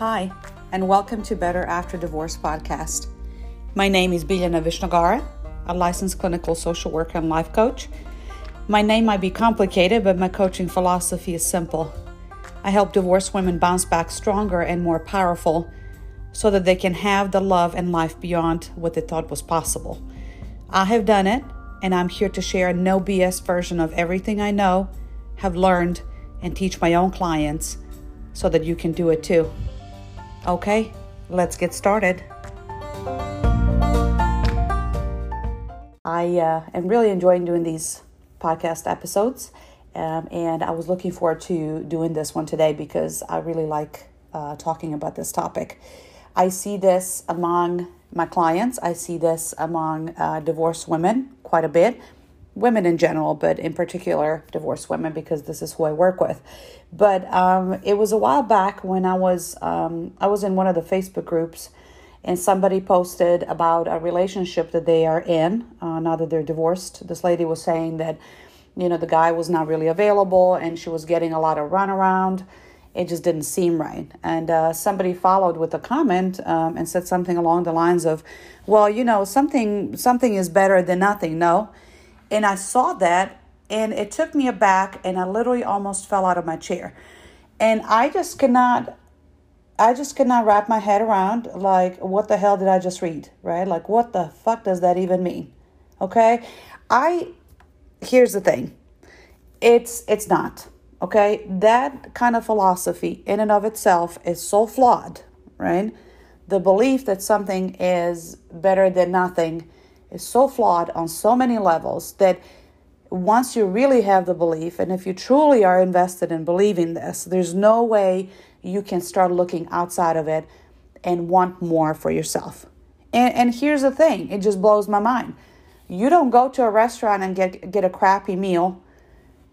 Hi, and welcome to Better After Divorce podcast. My name is Biljana Vishnagara, a licensed clinical social worker and life coach. My name might be complicated, but my coaching philosophy is simple. I help divorced women bounce back stronger and more powerful so that they can have the love and life beyond what they thought was possible. I have done it, and I'm here to share a no BS version of everything I know, have learned, and teach my own clients so that you can do it too. Okay, let's get started. I uh, am really enjoying doing these podcast episodes, um, and I was looking forward to doing this one today because I really like uh, talking about this topic. I see this among my clients, I see this among uh, divorced women quite a bit women in general, but in particular divorced women because this is who I work with. But um, it was a while back when I was um, I was in one of the Facebook groups, and somebody posted about a relationship that they are in uh, now that they're divorced. This lady was saying that you know the guy was not really available, and she was getting a lot of runaround. It just didn't seem right. And uh, somebody followed with a comment um, and said something along the lines of, "Well, you know, something something is better than nothing." No and I saw that and it took me aback and I literally almost fell out of my chair. And I just cannot I just cannot wrap my head around like what the hell did I just read, right? Like what the fuck does that even mean? Okay? I here's the thing. It's it's not. Okay? That kind of philosophy in and of itself is so flawed, right? The belief that something is better than nothing is so flawed on so many levels that once you really have the belief, and if you truly are invested in believing this, there's no way you can start looking outside of it and want more for yourself. And, and here's the thing it just blows my mind. You don't go to a restaurant and get, get a crappy meal,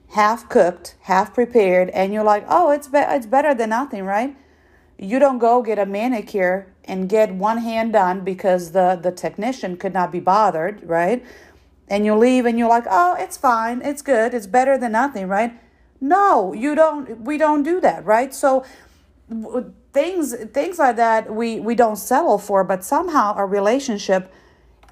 half cooked, half prepared, and you're like, oh, it's, be- it's better than nothing, right? You don't go get a manicure and get one hand done because the, the technician could not be bothered, right? And you leave and you're like, oh, it's fine, it's good, it's better than nothing, right? No, you don't. We don't do that, right? So things things like that we we don't settle for, but somehow a relationship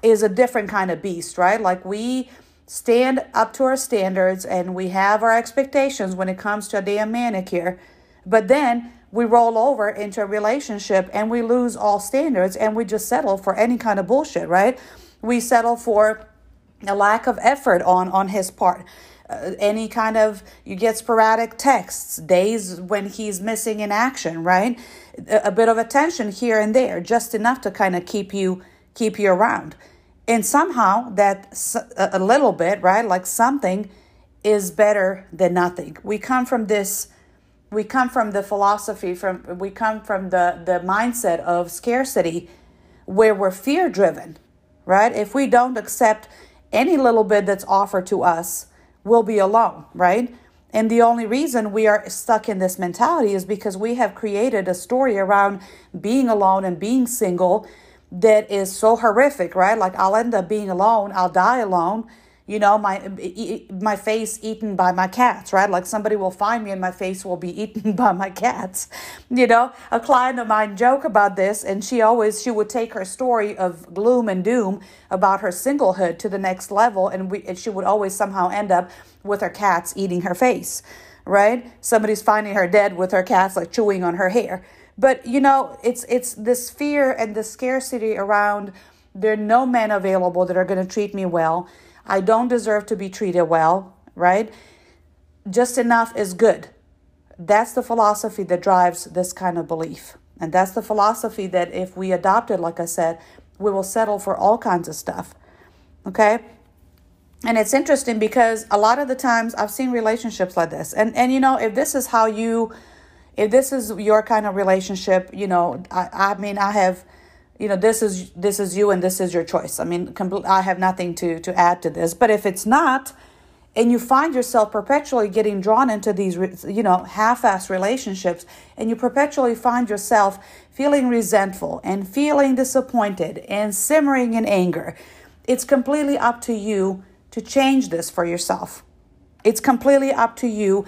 is a different kind of beast, right? Like we stand up to our standards and we have our expectations when it comes to a damn manicure, but then we roll over into a relationship and we lose all standards and we just settle for any kind of bullshit, right? We settle for a lack of effort on on his part. Uh, any kind of you get sporadic texts, days when he's missing in action, right? A, a bit of attention here and there, just enough to kind of keep you keep you around. And somehow that a little bit, right? Like something is better than nothing. We come from this we come from the philosophy from we come from the the mindset of scarcity where we're fear driven right? If we don't accept any little bit that's offered to us we'll be alone right? And the only reason we are stuck in this mentality is because we have created a story around being alone and being single that is so horrific right? Like i'll end up being alone i'll die alone you know my my face eaten by my cats right? Like somebody will find me and my face will be eaten by my cats you know? A client of mine joke about this and she always she would take her story of gloom and doom about her singlehood to the next level and we and she would always somehow end up with her cats eating her face right? Somebody's finding her dead with her cats like chewing on her hair. But you know it's it's this fear and the scarcity around there are no men available that are going to treat me well I don't deserve to be treated well, right? Just enough is good. That's the philosophy that drives this kind of belief. And that's the philosophy that if we adopt it, like I said, we will settle for all kinds of stuff. Okay? And it's interesting because a lot of the times I've seen relationships like this. And and you know, if this is how you if this is your kind of relationship, you know, I, I mean I have you know this is this is you and this is your choice. I mean i have nothing to to add to this. But if it's not and you find yourself perpetually getting drawn into these you know half-ass relationships and you perpetually find yourself feeling resentful and feeling disappointed and simmering in anger it's completely up to you to change this for yourself. It's completely up to you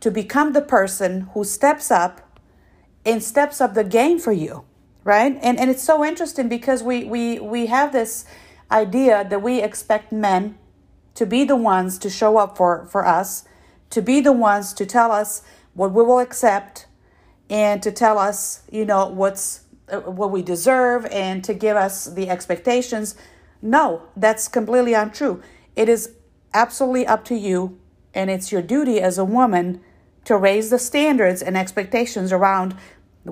to become the person who steps up and steps up the game for you, right? And and it's so interesting because we we we have this idea that we expect men to be the ones to show up for for us, to be the ones to tell us what we will accept and to tell us, you know, what's uh, what we deserve and to give us the expectations. No, that's completely untrue. It is absolutely up to you and it's your duty as a woman to raise the standards and expectations around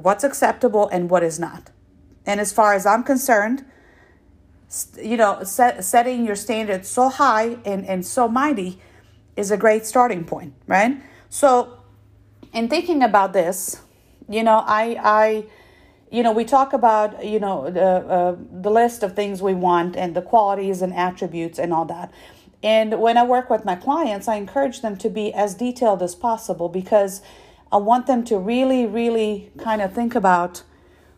what's acceptable and what is not. And as far as I'm concerned, you know, set, setting your standards so high and, and so mighty is a great starting point, right? So, in thinking about this, you know, I, I, you know, we talk about, you know, the, uh, the list of things we want and the qualities and attributes and all that. And when I work with my clients, I encourage them to be as detailed as possible because I want them to really, really kind of think about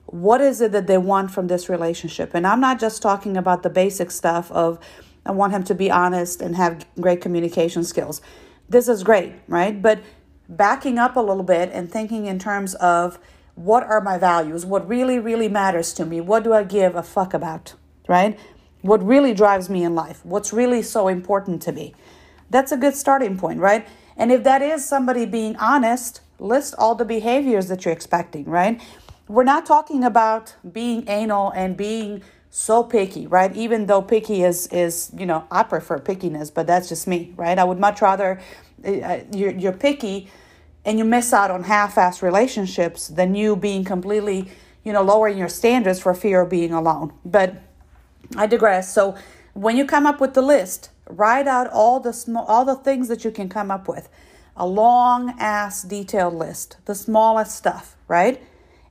what is it that they want from this relationship. And I'm not just talking about the basic stuff of I want him to be honest and have great communication skills. This is great, right? But backing up a little bit and thinking in terms of what are my values? What really, really matters to me? What do I give a fuck about, right? What really drives me in life? What's really so important to me? That's a good starting point, right? And if that is somebody being honest, list all the behaviors that you're expecting, right? We're not talking about being anal and being so picky, right? Even though picky is is you know I prefer pickiness, but that's just me, right? I would much rather uh, you're you're picky and you miss out on half-ass relationships than you being completely you know lowering your standards for fear of being alone. But I digress. So when you come up with the list, write out all the small all the things that you can come up with. A long ass detailed list, the smallest stuff, right?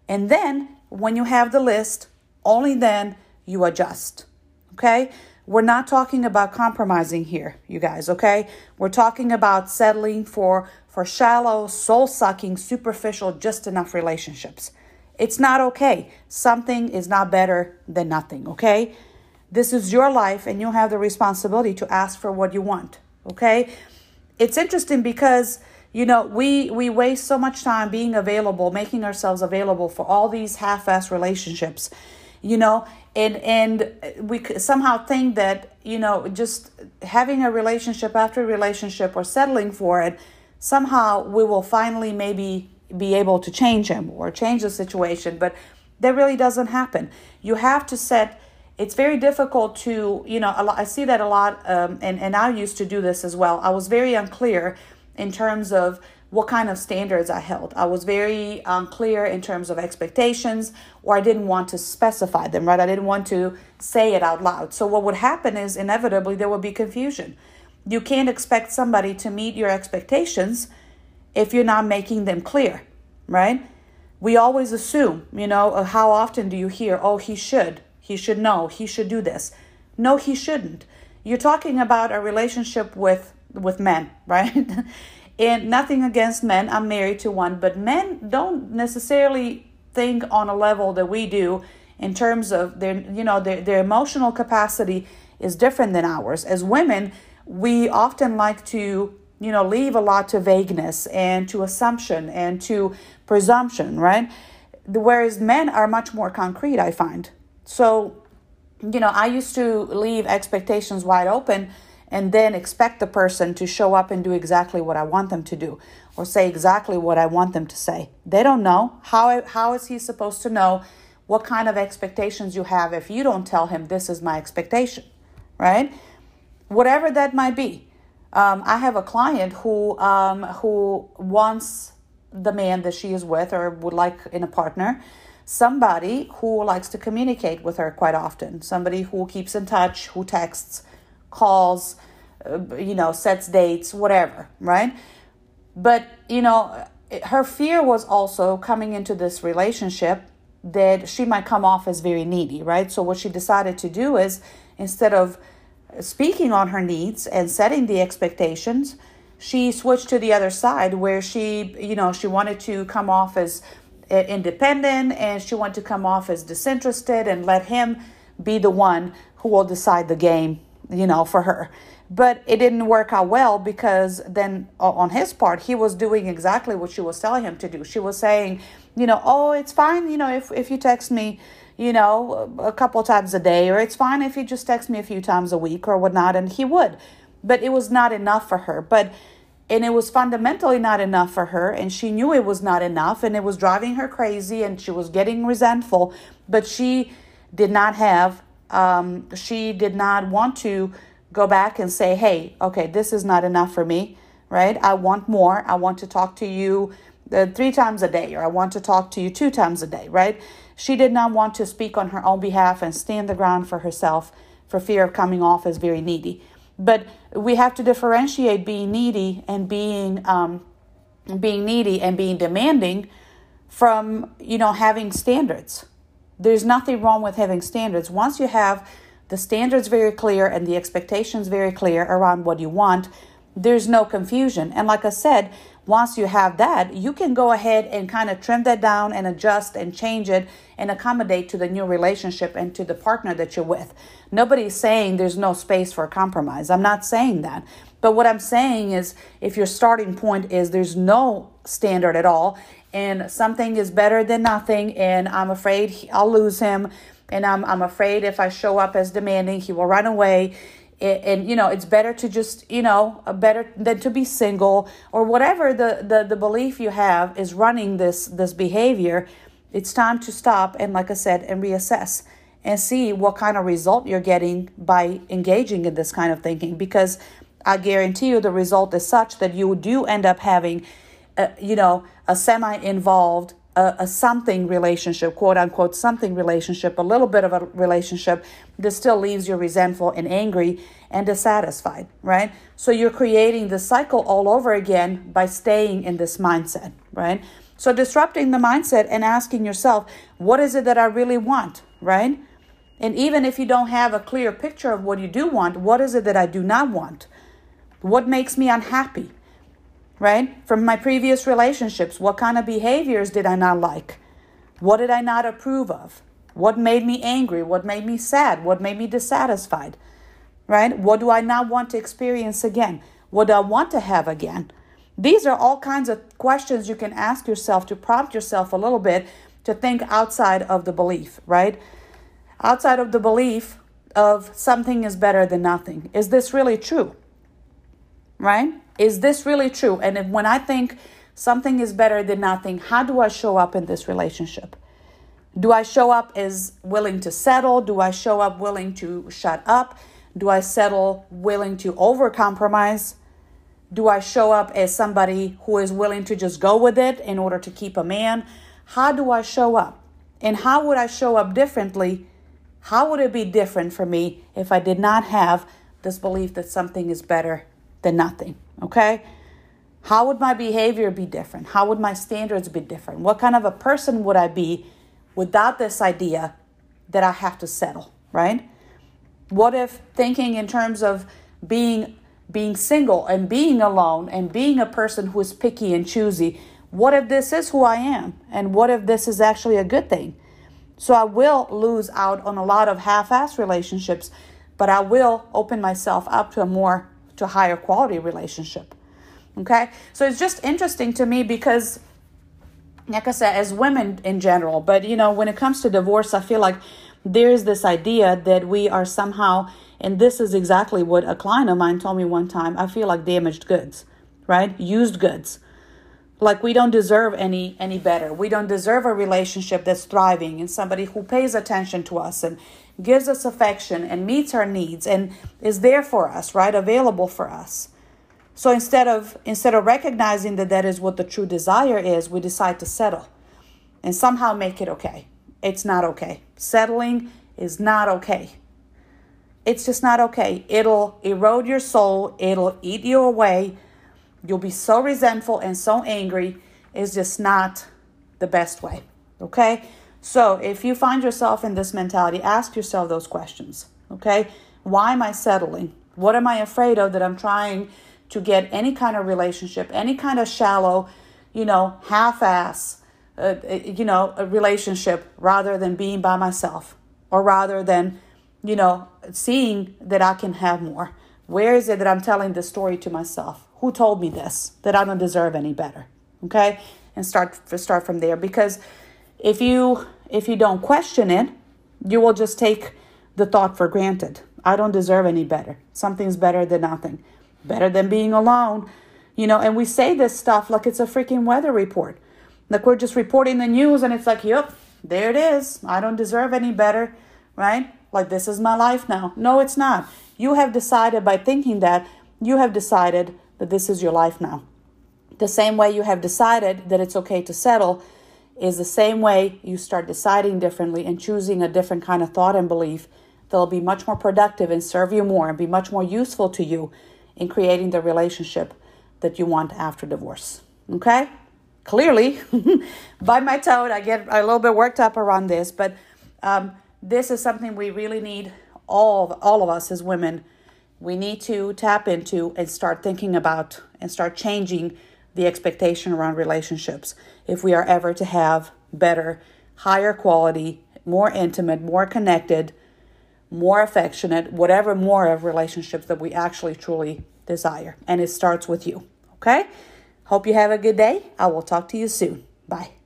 And then when you have the list, only then you adjust. Okay? We're not talking about compromising here, you guys, okay? We're talking about settling for for shallow, soul-sucking, superficial, just enough relationships. It's not okay. Something is not better than nothing, okay? This is your life and you have the responsibility to ask for what you want, okay? It's interesting because you know we we waste so much time being available making ourselves available for all these half-ass relationships you know? And and we somehow think that you know just having a relationship after a relationship or settling for it somehow we will finally maybe be able to change him or change the situation but that really doesn't happen. You have to set it's very difficult to you know lot, i see that a lot um, and, and i used to do this as well i was very unclear in terms of what kind of standards I held. I was very unclear in terms of expectations, or I didn't want to specify them, right? I didn't want to say it out loud. So, what would happen is inevitably there would be confusion. You can't expect somebody to meet your expectations if you're not making them clear, right? We always assume, you know, how often do you hear, oh, he should, he should know, he should do this. No, he shouldn't. You're talking about a relationship with with men, right? and nothing against men. I'm married to one, but men don't necessarily think on a level that we do in terms of their, you know, their, their emotional capacity is different than ours. As women, we often like to, you know, leave a lot to vagueness and to assumption and to presumption, right? Whereas men are much more concrete, I find. So, you know, I used to leave expectations wide open and then expect the person to show up and do exactly what I want them to do or say exactly what I want them to say. They don't know. How, how is he supposed to know what kind of expectations you have if you don't tell him this is my expectation, right? Whatever that might be. Um, I have a client who um, who wants the man that she is with or would like in a partner somebody who likes to communicate with her quite often, somebody who keeps in touch, who texts, calls, uh, you know, sets dates, whatever, right? But, you know, her fear was also coming into this relationship that she might come off as very needy, right? So, what she decided to do is instead of speaking on her needs and setting the expectations, she switched to the other side where she, you know, she wanted to come off as independent and she wanted to come off as disinterested and let him be the one who will decide the game you know, for her. But it didn't work out well because then on his part, he was doing exactly what she was telling him to do. She was saying, you know, oh, it's fine, you know, if, if you text me, you know, a couple times a day, or it's fine if you just text me a few times a week or whatnot. And he would. But it was not enough for her. But and it was fundamentally not enough for her and she knew it was not enough and it was driving her crazy and she was getting resentful but she did not have um, she did not want to go back and say hey okay this is not enough for me right? I want more. I want to talk to you uh, three times a day or i want to talk to you two times a day right? She did not want to speak on her own behalf and stand the ground for herself for fear of coming off as very needy but we have to differentiate being needy and being um, being needy and being demanding from you know having standards. There's nothing wrong with having standards. Once you have the standards very clear and the expectations very clear around what you want, there's no confusion. And like I said, once you have that, you can go ahead and kind of trim that down and adjust and change it and accommodate to the new relationship and to the partner that you're with. Nobody's saying there's no space for compromise. I'm not saying that. But what I'm saying is if your starting point is there's no standard at all and something is better than nothing and I'm afraid I'll lose him and I'm I'm afraid if I show up as demanding he will run away and, you know it's better to just you know better than to be single or whatever the, the the belief you have is running this this behavior it's time to stop and like i said and reassess and see what kind of result you're getting by engaging in this kind of thinking. Because i guarantee you the result is such that you do end up having a, you know a semi involved a, a, something relationship, quote unquote, something relationship, a little bit of a relationship that still leaves you resentful and angry and dissatisfied, right? So you're creating the cycle all over again by staying in this mindset, right? So disrupting the mindset and asking yourself, what is it that I really want, right? And even if you don't have a clear picture of what you do want, what is it that I do not want? What makes me unhappy? Right? From my previous relationships, what kind of behaviors did I not like? What did I not approve of? What made me angry? What made me sad? What made me dissatisfied? Right? What do I not want to experience again? What do I want to have again? These are all kinds of questions you can ask yourself to prompt yourself a little bit to think outside of the belief, right? Outside of the belief of something is better than nothing. Is this really true? Right? Is this really true? And if, when I think something is better than nothing, how do I show up in this relationship? Do I show up as willing to settle? Do I show up willing to shut up? Do I settle willing to overcompromise? Do I show up as somebody who is willing to just go with it in order to keep a man? How do I show up? And how would I show up differently? How would it be different for me if I did not have this belief that something is better than nothing? Okay? How would my behavior be different? How would my standards be different? What kind of a person would I be without this idea that I have to settle, right? What if thinking in terms of being being single and being alone and being a person who is picky and choosy, what if this is who I am? And what if this is actually a good thing? So I will lose out on a lot of half-ass relationships, but I will open myself up to a more to a higher quality relationship. Okay? So it's just interesting to me because like I said, as women in general, but you know, when it comes to divorce, I feel like there's this idea that we are somehow, and this is exactly what a client of mine told me one time. I feel like damaged goods, right? Used goods. Like we don't deserve any any better. We don't deserve a relationship that's thriving and somebody who pays attention to us and gives us affection and meets our needs and is there for us, right? Available for us. So instead of instead of recognizing that that is what the true desire is, we decide to settle and somehow make it okay. It's not okay. Settling is not okay. It's just not okay. It'll erode your soul, it'll eat you away. You'll be so resentful and so angry. It's just not the best way. Okay? So, if you find yourself in this mentality, ask yourself those questions. Okay? Why am I settling? What am I afraid of that I'm trying to get any kind of relationship, any kind of shallow, you know, half ass, uh, uh, you know, a relationship rather than being by myself or rather than, you know, seeing that I can have more? Where is it that I'm telling this story to myself? Who told me this? That I don't deserve any better. Okay? And start start from there because if you if you don't question it, you will just take the thought for granted. I don't deserve any better. Something's better than nothing. Better than being alone. You know, and we say this stuff like it's a freaking weather report. Like we're just reporting the news and it's like, yep, there it is. I don't deserve any better, right? Like this is my life now. No, it's not. You have decided by thinking that, you have decided that this is your life now. The same way you have decided that it's okay to settle is the same way you start deciding differently and choosing a different kind of thought and belief that'll be much more productive and serve you more and be much more useful to you in creating the relationship that you want after divorce. Okay? Clearly, by my tone, I get a little bit worked up around this, but um, this is something we really need all of, all of us as women we need to tap into and start thinking about and start changing the expectation around relationships. If we are ever to have better higher quality more intimate more connected more affectionate whatever more of relationships that we actually truly desire. And it starts with you okay? Hope you have a good day. I will talk to you soon. Bye